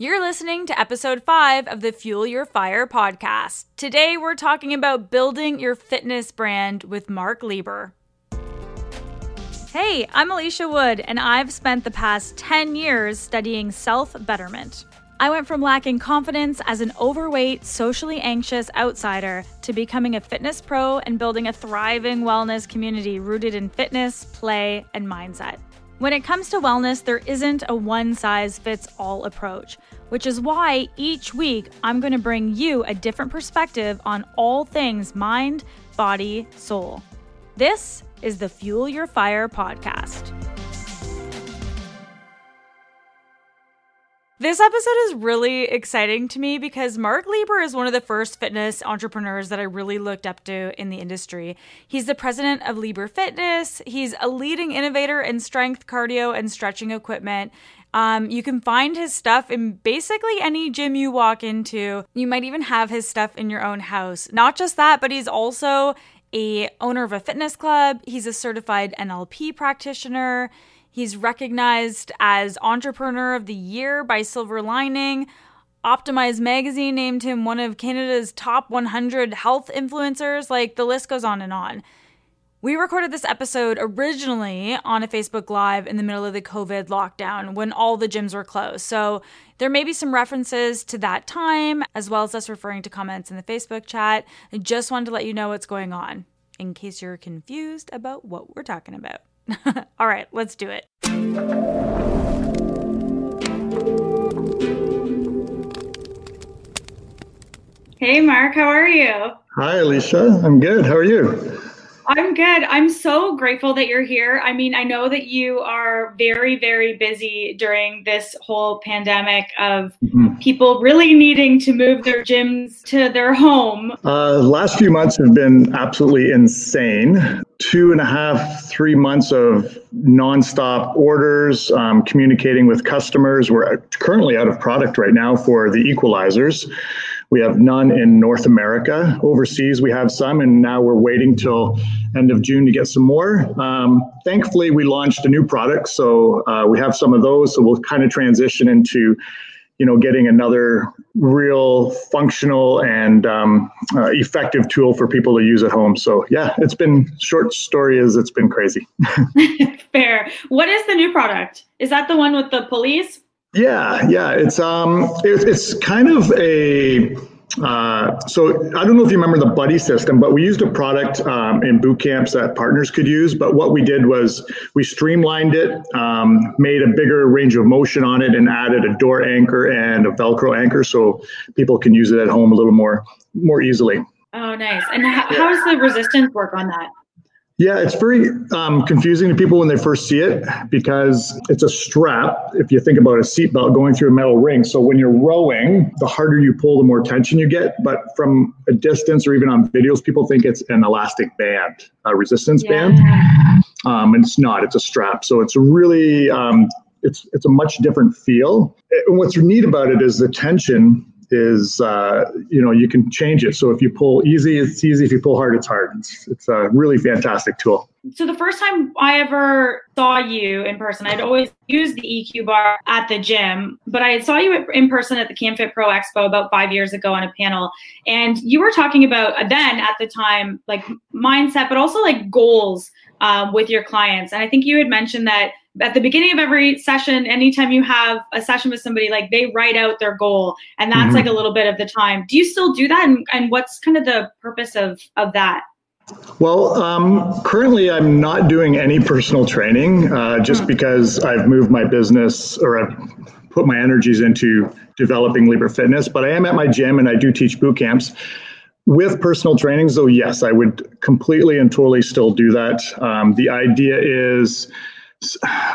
You're listening to episode five of the Fuel Your Fire podcast. Today, we're talking about building your fitness brand with Marc Lebert. Hey, I'm Alicia Wood, and I've spent the past 10 years studying self betterment. I went from lacking confidence as an overweight, socially anxious outsider to becoming a fitness pro and building a thriving wellness community rooted in fitness, play, and mindset. When it comes to wellness, there isn't a one size fits all approach, which is why each week I'm going to bring you a different perspective on all things mind, body, soul. This is the Fuel Your Fire podcast. This episode is really exciting to me because Marc Lebert is one of the first fitness entrepreneurs that I really looked up to in the industry. He's the president of Lebert Fitness. He's a leading innovator in strength, cardio, and stretching equipment. Um, you can find his stuff in basically any gym you walk into. You might even have his stuff in your own house. Not just that, but he's also a owner of a fitness club. He's a certified NLP practitioner. He's recognized as Entrepreneur of the Year by Silver Lining. Optimyz Magazine named him one of Canada's top 100 health influencers. Like the list goes on and on. We recorded this episode originally on a Facebook Live in the middle of the COVID lockdown when all the gyms were closed. So there may be some references to that time, as well as us referring to comments in the Facebook chat. I just wanted to let you know what's going on in case you're confused about what we're talking about. All right, let's do it. Hey, Marc, how are you? Hi, Alicia. I'm good. How are you? I'm good. I'm so grateful that you're here. I mean, I know that you are very, very busy during this whole pandemic of mm-hmm. people really needing to move their gyms to their home. Uh, last few months have been absolutely insane. Two and a half, three months of nonstop orders, um, communicating with customers. We're currently out of product right now for the equalizers. We have none in North America. Overseas, we have some, and now we're waiting till end of June to get some more. Um, thankfully, we launched a new product, so uh, we have some of those. So we'll kind of transition into, you know, getting another real functional and um, uh, effective tool for people to use at home. So yeah, it's been short story is it's been crazy. Fair. What is the new product? Is that the one with the police? Yeah, yeah, it's um, it, it's kind of a. Uh, so I don't know if you remember the buddy system, but we used a product um, in boot camps that partners could use. But what we did was we streamlined it, um, made a bigger range of motion on it, and added a door anchor and a Velcro anchor, so people can use it at home a little more more easily. Oh, nice! And how, how does the resistance work on that? Yeah, it's very um, confusing to people when they first see it because it's a strap. If you think about a seatbelt going through a metal ring, so when you're rowing, the harder you pull, the more tension you get. But from a distance or even on videos, people think it's an elastic band, a resistance yeah. band, um, and it's not. It's a strap. So it's really um, it's it's a much different feel. And what's neat about it is the tension is uh, you know you can change it. So if you pull easy, it's easy. If you pull hard, it's hard. It's, it's a really fantastic tool. So the first time I ever saw you in person, I'd always used the EQ bar at the gym, but I saw you in person at the CanFitPro Expo about five years ago on a panel, and you were talking about then at the time like mindset, but also like goals um, with your clients. And I think you had mentioned that at the beginning of every session, anytime you have a session with somebody, like they write out their goal, and that's mm-hmm. like a little bit of the time. Do you still do that? And, and what's kind of the purpose of of that? Well, um, currently I'm not doing any personal training uh, just mm-hmm. because I've moved my business or I've put my energies into developing Lebert Fitness. But I am at my gym and I do teach boot camps. With personal training, so yes, I would completely and totally still do that. Um, the idea is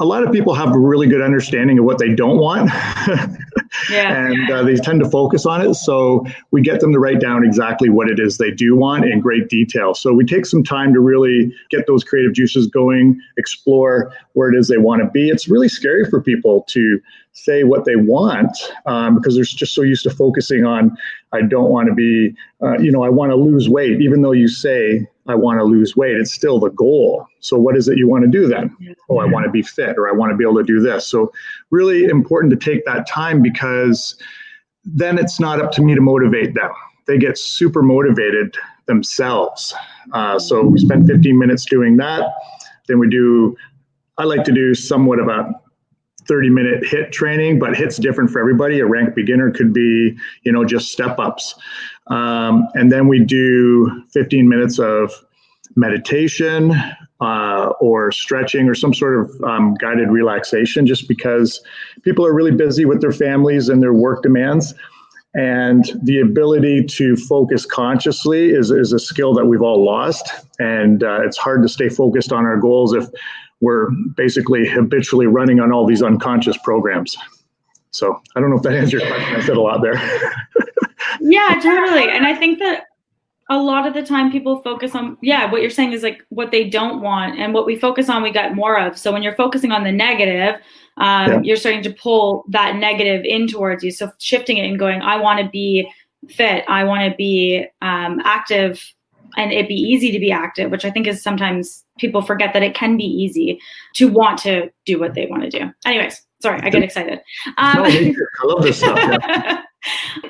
a lot of people have a really good understanding of what they don't want. yeah. and uh, they tend to focus on it. So we get them to write down exactly what it is they do want in great detail. So we take some time to really get those creative juices going, explore where it is they want to be. It's really scary for people to say what they want um, because they're just so used to focusing on, I don't want to be, uh, you know, I want to lose weight, even though you say I want to lose weight. It's still the goal. So, what is it you want to do then? Oh, I want to be fit or I want to be able to do this. So, really important to take that time because then it's not up to me to motivate them. They get super motivated themselves. Uh, so, we spend 15 minutes doing that. Then we do, I like to do somewhat of a 30 minute HIIT training, but hits different for everybody. A rank beginner could be, you know, just step ups. Um, and then we do 15 minutes of meditation uh, or stretching or some sort of um, guided relaxation, just because people are really busy with their families and their work demands. And the ability to focus consciously is, is a skill that we've all lost. And uh, it's hard to stay focused on our goals if we're basically habitually running on all these unconscious programs. So I don't know if that answers your question. I said a lot there. yeah, totally. And I think that a lot of the time people focus on yeah what you're saying is like what they don't want and what we focus on we got more of so when you're focusing on the negative um, yeah. you're starting to pull that negative in towards you so shifting it and going i want to be fit i want to be um, active and it be easy to be active which i think is sometimes people forget that it can be easy to want to do what they want to do. Anyways sorry i get excited. Um, no, I love this stuff yeah.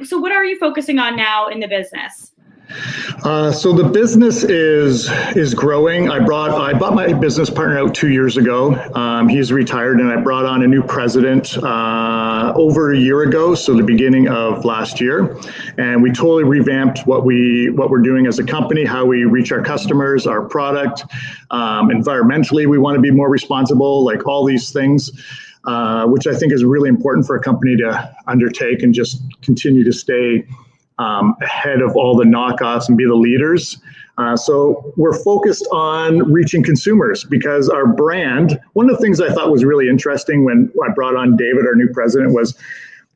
so what are you focusing on now in the business uh, so the business is is growing. I brought I bought my business partner out two years ago. Um, he's retired, and I brought on a new president uh, over a year ago, so the beginning of last year, and we totally revamped what we what we're doing as a company, how we reach our customers, our product, um, environmentally. We want to be more responsible, like all these things. Uh, which I think is really important for a company to undertake and just continue to stay um, ahead of all the knockoffs and be the leaders. Uh, so we're focused on reaching consumers because our brand, one of the things I thought was really interesting when I brought on David, our new president, was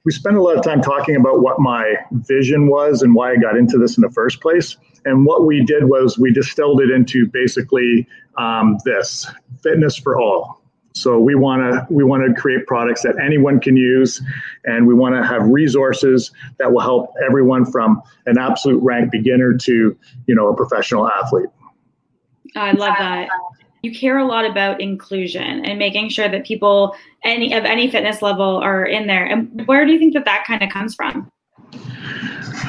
we spent a lot of time talking about what my vision was and why I got into this in the first place. And what we did was we distilled it into basically um, this fitness for all. So we want to we want to create products that anyone can use, and we want to have resources that will help everyone from an absolute rank beginner to you know a professional athlete. I love that. You care a lot about inclusion and making sure that people any of any fitness level are in there. And where do you think that that kind of comes from?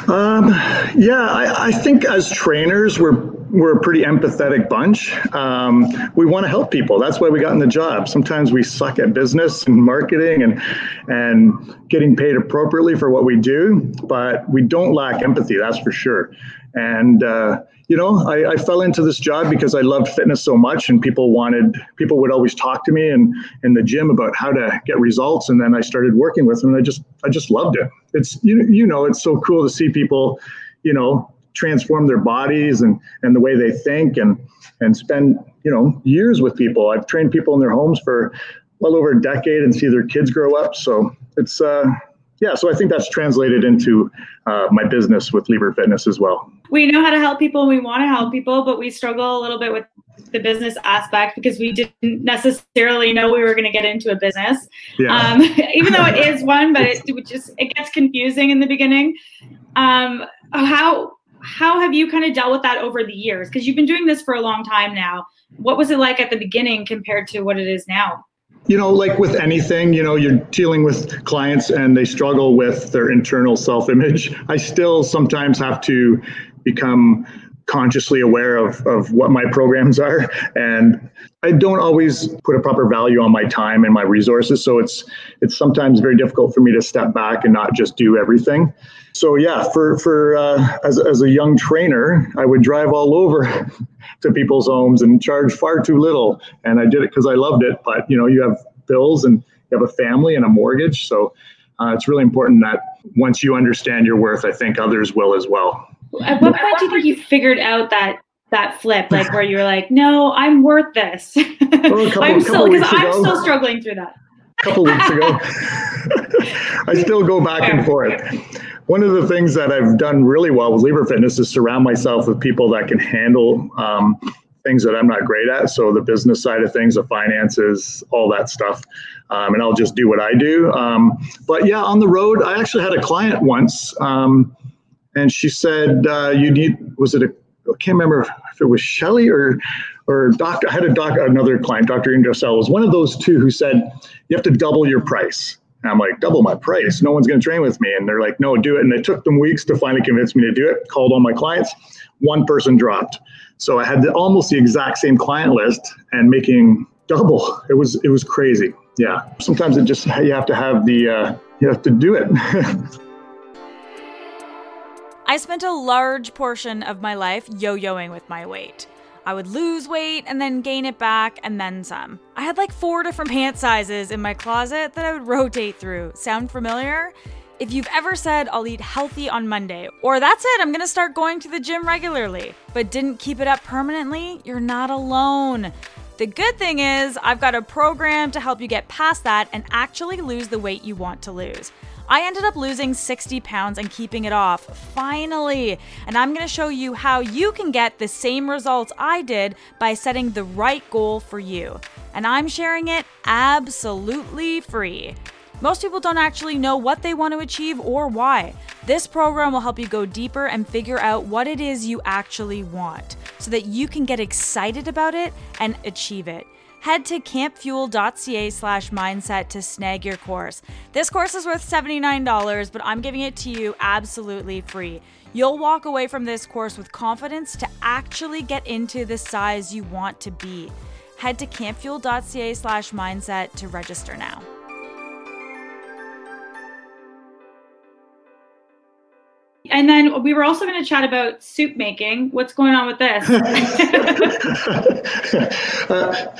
Um, yeah, I, I, think as trainers, we're we're a pretty empathetic bunch. Um, we want to help people. That's why we got in the job. Sometimes we suck at business and marketing and and getting paid appropriately for what we do, but we don't lack empathy. That's for sure. And uh, you know, I, I, fell into this job because I loved fitness so much, and people wanted people would always talk to me and in the gym about how to get results. And then I started working with them, and I just I just loved it. It's you you know, it's so cool to see people, you know, transform their bodies and and the way they think and and spend you know years with people. I've trained people in their homes for well over a decade and see their kids grow up. So it's uh yeah, so I think that's translated into uh, my business with Lebert Fitness as well. We know how to help people. We want to help people, but we struggle a little bit with the business aspect because we didn't necessarily know we were going to get into a business. Yeah. Um, even though it is one, but it, it just it gets confusing in the beginning. Um, how how have you kind of dealt with that over the years? Because you've been doing this for a long time now. What was it like at the beginning compared to what it is now? you know, like with anything, you know, you're dealing with clients and they struggle with their internal self image. I still sometimes have to become consciously aware of, of what my programs are. And I don't always put a proper value on my time and my resources. So it's it's sometimes very difficult for me to step back and not just do everything. So yeah, for for uh, as as a young trainer, I would drive all over to people's homes and charge far too little. And I did it because I loved it. But you know, you have bills and you have a family and a mortgage, so uh, it's really important that once you understand your worth, I think others will as well. At what point do you think you figured out that that flip, like where you're like, no, I'm worth this? Well, couple, I'm still because I'm still struggling through that. A couple weeks ago, I still go back and forth. One of the things that I've done really well with Lebert Fitness is surround myself with people that can handle um, things that I'm not great at. So the business side of things, the finances, all that stuff. Um, and I'll just do what I do. Um, but yeah, on the road, I actually had a client once, um, and she said, uh, "You need was it a I can't remember if it was Shelley or or doctor. I had a doc, another client, Dr. Ingersoll, was one of those two who said you have to double your price. And I'm like, double my price? No one's going to train with me. And they're like, no, do it. And it took them weeks to finally convince me to do it. Called all my clients. One person dropped. So I had the, almost the exact same client list and making double. It was it was crazy. Yeah. Sometimes it just you have to have the uh, you have to do it. I spent a large portion of my life yo-yoing with my weight. I would lose weight and then gain it back and then some. I had like four different pant sizes in my closet that I would rotate through. Sound familiar? If you've ever said, I'll eat healthy on Monday, or that's it, I'm gonna start going to the gym regularly, but didn't keep it up permanently, you're not alone. The good thing is, I've got a program to help you get past that and actually lose the weight you want to lose. I ended up losing 60 pounds and keeping it off, finally. And I'm gonna show you how you can get the same results I did by setting the right goal for you. And I'm sharing it absolutely free. Most people don't actually know what they want to achieve or why. This program will help you go deeper and figure out what it is you actually want so that you can get excited about it and achieve it head to campfuel.ca slash mindset to snag your course. This course is worth $79, but I'm giving it to you absolutely free. You'll walk away from this course with confidence to actually get into the size you want to be. Head to campfuel.ca slash mindset to register now. And then we were also going to chat about soup making. What's going on with this? uh,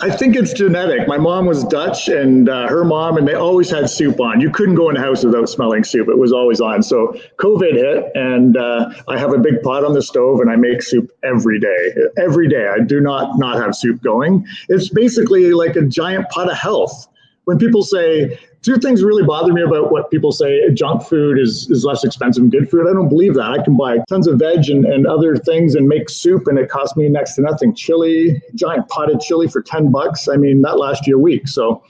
I think it's genetic. My mom was Dutch, and uh, her mom, and they always had soup on. You couldn't go in the house without smelling soup. It was always on. So COVID hit, and uh, I have a big pot on the stove, and I make soup every day. Every day, I do not not have soup going. It's basically like a giant pot of health. When people say two things really bother me about what people say junk food is, is less expensive than good food. I don't believe that. I can buy tons of veg and, and other things and make soup and it costs me next to nothing. Chili, giant potted chili for 10 bucks. I mean, that lasts you a week. So,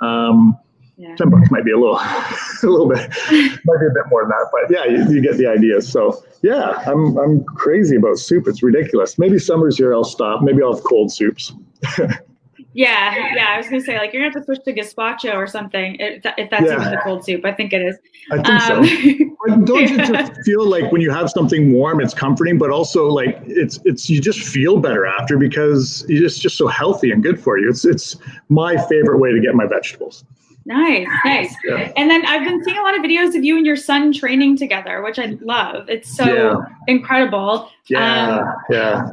um, yeah. 10 bucks might be a little, a little bit, might be a bit more than that, but yeah, you, you get the idea. So yeah, I'm, I'm crazy about soup. It's ridiculous. Maybe summer's here. I'll stop. Maybe I'll have cold soups. Yeah, yeah. I was gonna say like you're gonna have to switch to gazpacho or something if, if that's yeah. even the cold soup. I think it is. I think um, so. don't you just feel like when you have something warm, it's comforting, but also like it's it's you just feel better after because it's just so healthy and good for you. It's it's my favorite way to get my vegetables. Nice, nice. Yeah. And then I've been seeing a lot of videos of you and your son training together, which I love. It's so yeah. incredible. Yeah, um, yeah.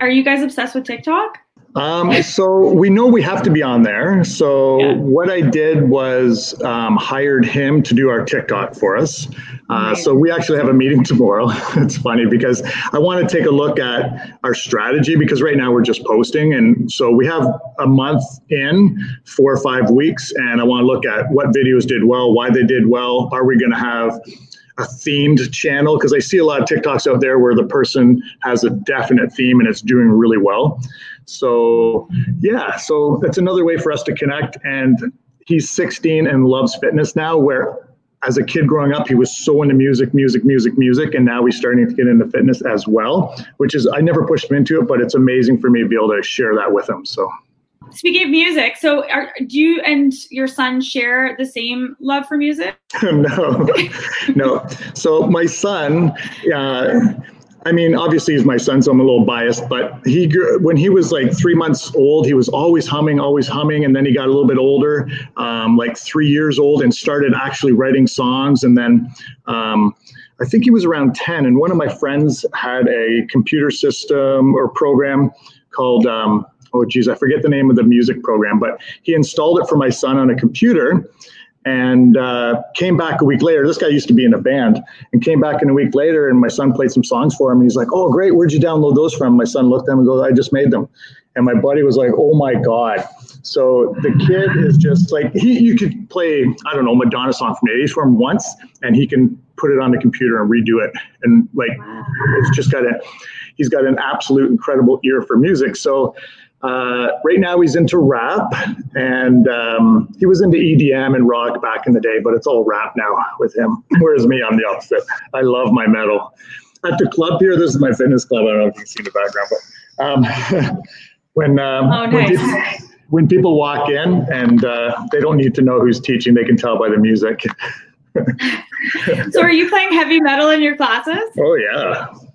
Are you guys obsessed with TikTok? Um, so we know we have to be on there. So yeah. what I did was um, hired him to do our TikTok for us. Uh, so we actually have a meeting tomorrow. it's funny because I want to take a look at our strategy because right now we're just posting, and so we have a month in, four or five weeks, and I want to look at what videos did well, why they did well. Are we going to have a themed channel because I see a lot of TikToks out there where the person has a definite theme and it's doing really well. So yeah, so that's another way for us to connect. And he's 16 and loves fitness now, where as a kid growing up, he was so into music, music, music, music, and now he's starting to get into fitness as well. Which is I never pushed him into it, but it's amazing for me to be able to share that with him. So. Speaking of music, so are, do you and your son share the same love for music? no, no. So my son, uh, I mean, obviously he's my son, so I'm a little biased. But he, grew, when he was like three months old, he was always humming, always humming, and then he got a little bit older, um, like three years old, and started actually writing songs. And then um, I think he was around ten, and one of my friends had a computer system or program called. Um, oh geez, I forget the name of the music program, but he installed it for my son on a computer and uh, came back a week later. This guy used to be in a band and came back in a week later, and my son played some songs for him. And he's like, "Oh, great! Where'd you download those from?" My son looked at him and goes, "I just made them." And my buddy was like, "Oh my god!" So the kid is just like he. You could play I don't know Madonna song from the '80s for him once, and he can put it on the computer and redo it, and like it's just got a. He's got an absolute incredible ear for music. So uh, right now, he's into rap, and um, he was into EDM and rock back in the day, but it's all rap now with him. Whereas me, I'm the opposite. I love my metal. at the club here, this is my fitness club. I don't know if you can see the background, but um, when um, oh, nice. when, people, when, people, walk in and uh, they don't need to know who's teaching, they can tell by the music. so, are you playing heavy metal in your classes? Oh yeah. Oh,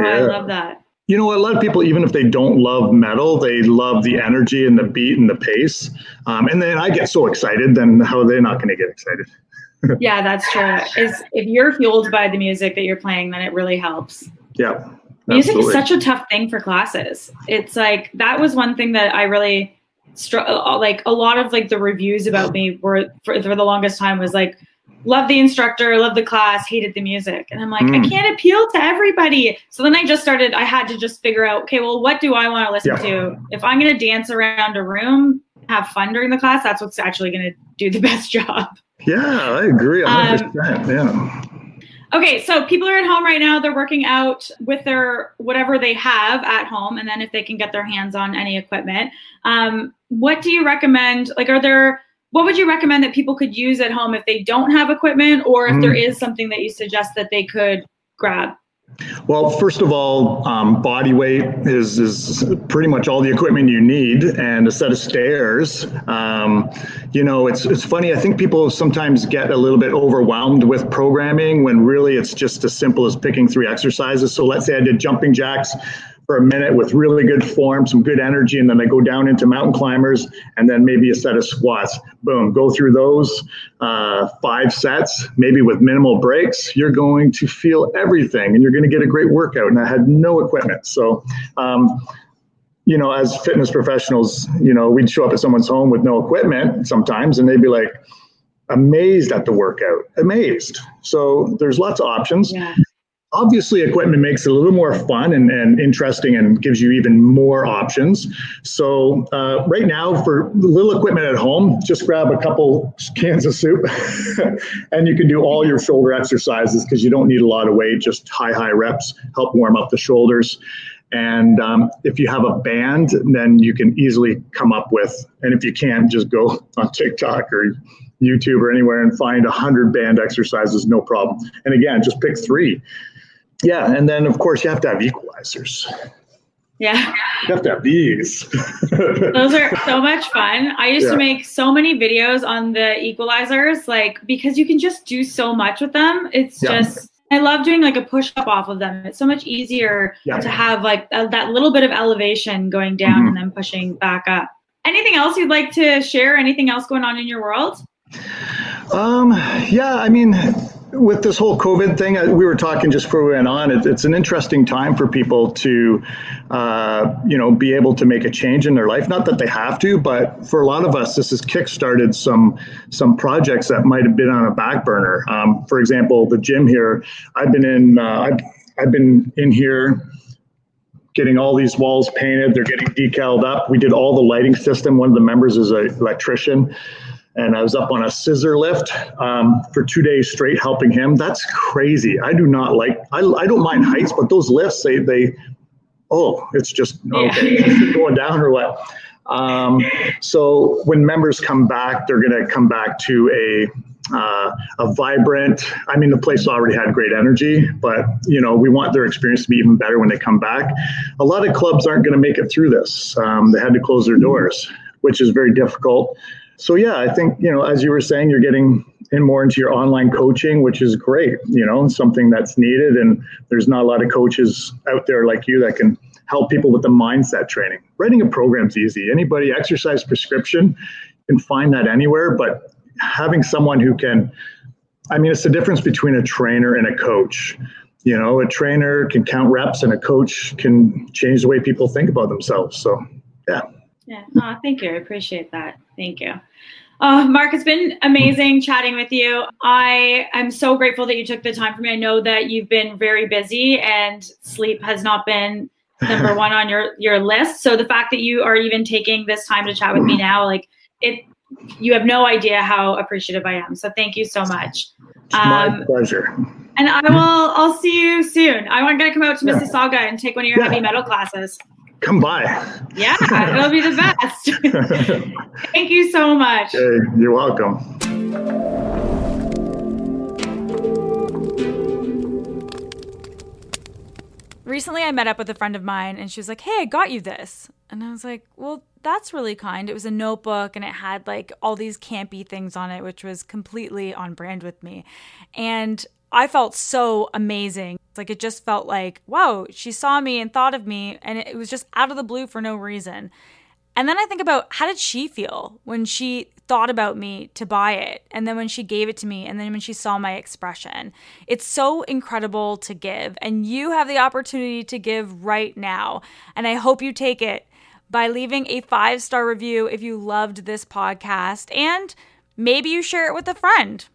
yeah. I love that. You know, a lot of people, even if they don't love metal, they love the energy and the beat and the pace. Um, and then I get so excited, then how are they not going to get excited? yeah, that's true. Is if you're fueled by the music that you're playing, then it really helps. Yeah. Music is such a tough thing for classes. It's like that was one thing that I really str- like a lot of like the reviews about me were for, for the longest time was like love the instructor, love the class, hated the music. And I'm like, mm. I can't appeal to everybody. So then I just started, I had to just figure out, okay, well, what do I want to listen yeah. to? If I'm going to dance around a room, have fun during the class, that's what's actually going to do the best job. Yeah, I agree. 100%. Um, yeah. Okay, so people are at home right now. They're working out with their whatever they have at home, and then if they can get their hands on any equipment, um, what do you recommend? Like, are there what would you recommend that people could use at home if they don't have equipment, or if mm. there is something that you suggest that they could grab? Well, first of all, um, body weight is, is pretty much all the equipment you need, and a set of stairs. Um, you know, it's it's funny. I think people sometimes get a little bit overwhelmed with programming when really it's just as simple as picking three exercises. So let's say I did jumping jacks for a minute with really good form, some good energy, and then they go down into mountain climbers and then maybe a set of squats. Boom, go through those uh, five sets, maybe with minimal breaks. You're going to feel everything and you're going to get a great workout. And I had no equipment. So, um, you know, as fitness professionals, you know, we'd show up at someone's home with no equipment sometimes and they'd be like, amazed at the workout, amazed. So there's lots of options. Yeah obviously equipment makes it a little more fun and, and interesting and gives you even more options. So uh, right now for little equipment at home just grab a couple cans of soup and you can do all your shoulder exercises because you don't need a lot of weight just high high reps help warm up the shoulders. And um, if you have a band then you can easily come up with and if you can't just go on tiktok or YouTube or anywhere and find a hundred band exercises, no problem. And again, just pick three yeah, and then of course you have to have equalizers. Yeah. You have to have these. Those are so much fun. I used yeah. to make so many videos on the equalizers, like because you can just do so much with them. It's yeah. just I love doing like a push up off of them. It's so much easier yeah. to have like a, that little bit of elevation going down mm-hmm. and then pushing back up. Anything else you'd like to share? Anything else going on in your world? Um, yeah, I mean, with this whole COVID thing, uh, we were talking just before we went on. It, it's an interesting time for people to, uh, you know, be able to make a change in their life. Not that they have to, but for a lot of us, this has kickstarted some some projects that might have been on a back burner. Um, for example, the gym here. I've been in. Uh, I've, I've been in here getting all these walls painted. They're getting decaled up. We did all the lighting system. One of the members is an electrician and I was up on a scissor lift um, for two days straight helping him. That's crazy. I do not like. I, I don't mind heights, but those lifts they they oh it's just okay yeah. going down or what. Um, so when members come back, they're going to come back to a uh, a vibrant. I mean, the place already had great energy, but you know we want their experience to be even better when they come back. A lot of clubs aren't going to make it through this. Um, they had to close their doors, which is very difficult so yeah, I think you know, as you were saying, you're getting in more into your online coaching, which is great. You know, something that's needed, and there's not a lot of coaches out there like you that can help people with the mindset training. Writing a program's easy. Anybody exercise prescription can find that anywhere, but having someone who can, I mean, it's the difference between a trainer and a coach. You know, a trainer can count reps, and a coach can change the way people think about themselves. So, yeah. Yeah. Oh, thank you. I appreciate that. Thank you. Uh, Marc, it's been amazing chatting with you. I am so grateful that you took the time for me. I know that you've been very busy and sleep has not been number one on your your list. So the fact that you are even taking this time to chat with me now, like it, you have no idea how appreciative I am. So thank you so much. Um, My pleasure. And I will. I'll see you soon. I want to come out to. Mississauga and take one of your yeah. heavy metal classes come by. Yeah, it'll be the best. Thank you so much. Hey, you're welcome. recently I met up with a friend of mine and she was like, Hey, I got you this. And I was like, Well, that's really kind. It was a notebook and it had like all these campy things on it, which was completely on brand with me. And I felt so amazing. Like it just felt like, wow, she saw me and thought of me, and it was just out of the blue for no reason. And then I think about how did she feel when she thought about me to buy it, and then when she gave it to me, and then when she saw my expression. It's so incredible to give, and you have the opportunity to give right now. And I hope you take it by leaving a five star review if you loved this podcast, and maybe you share it with a friend.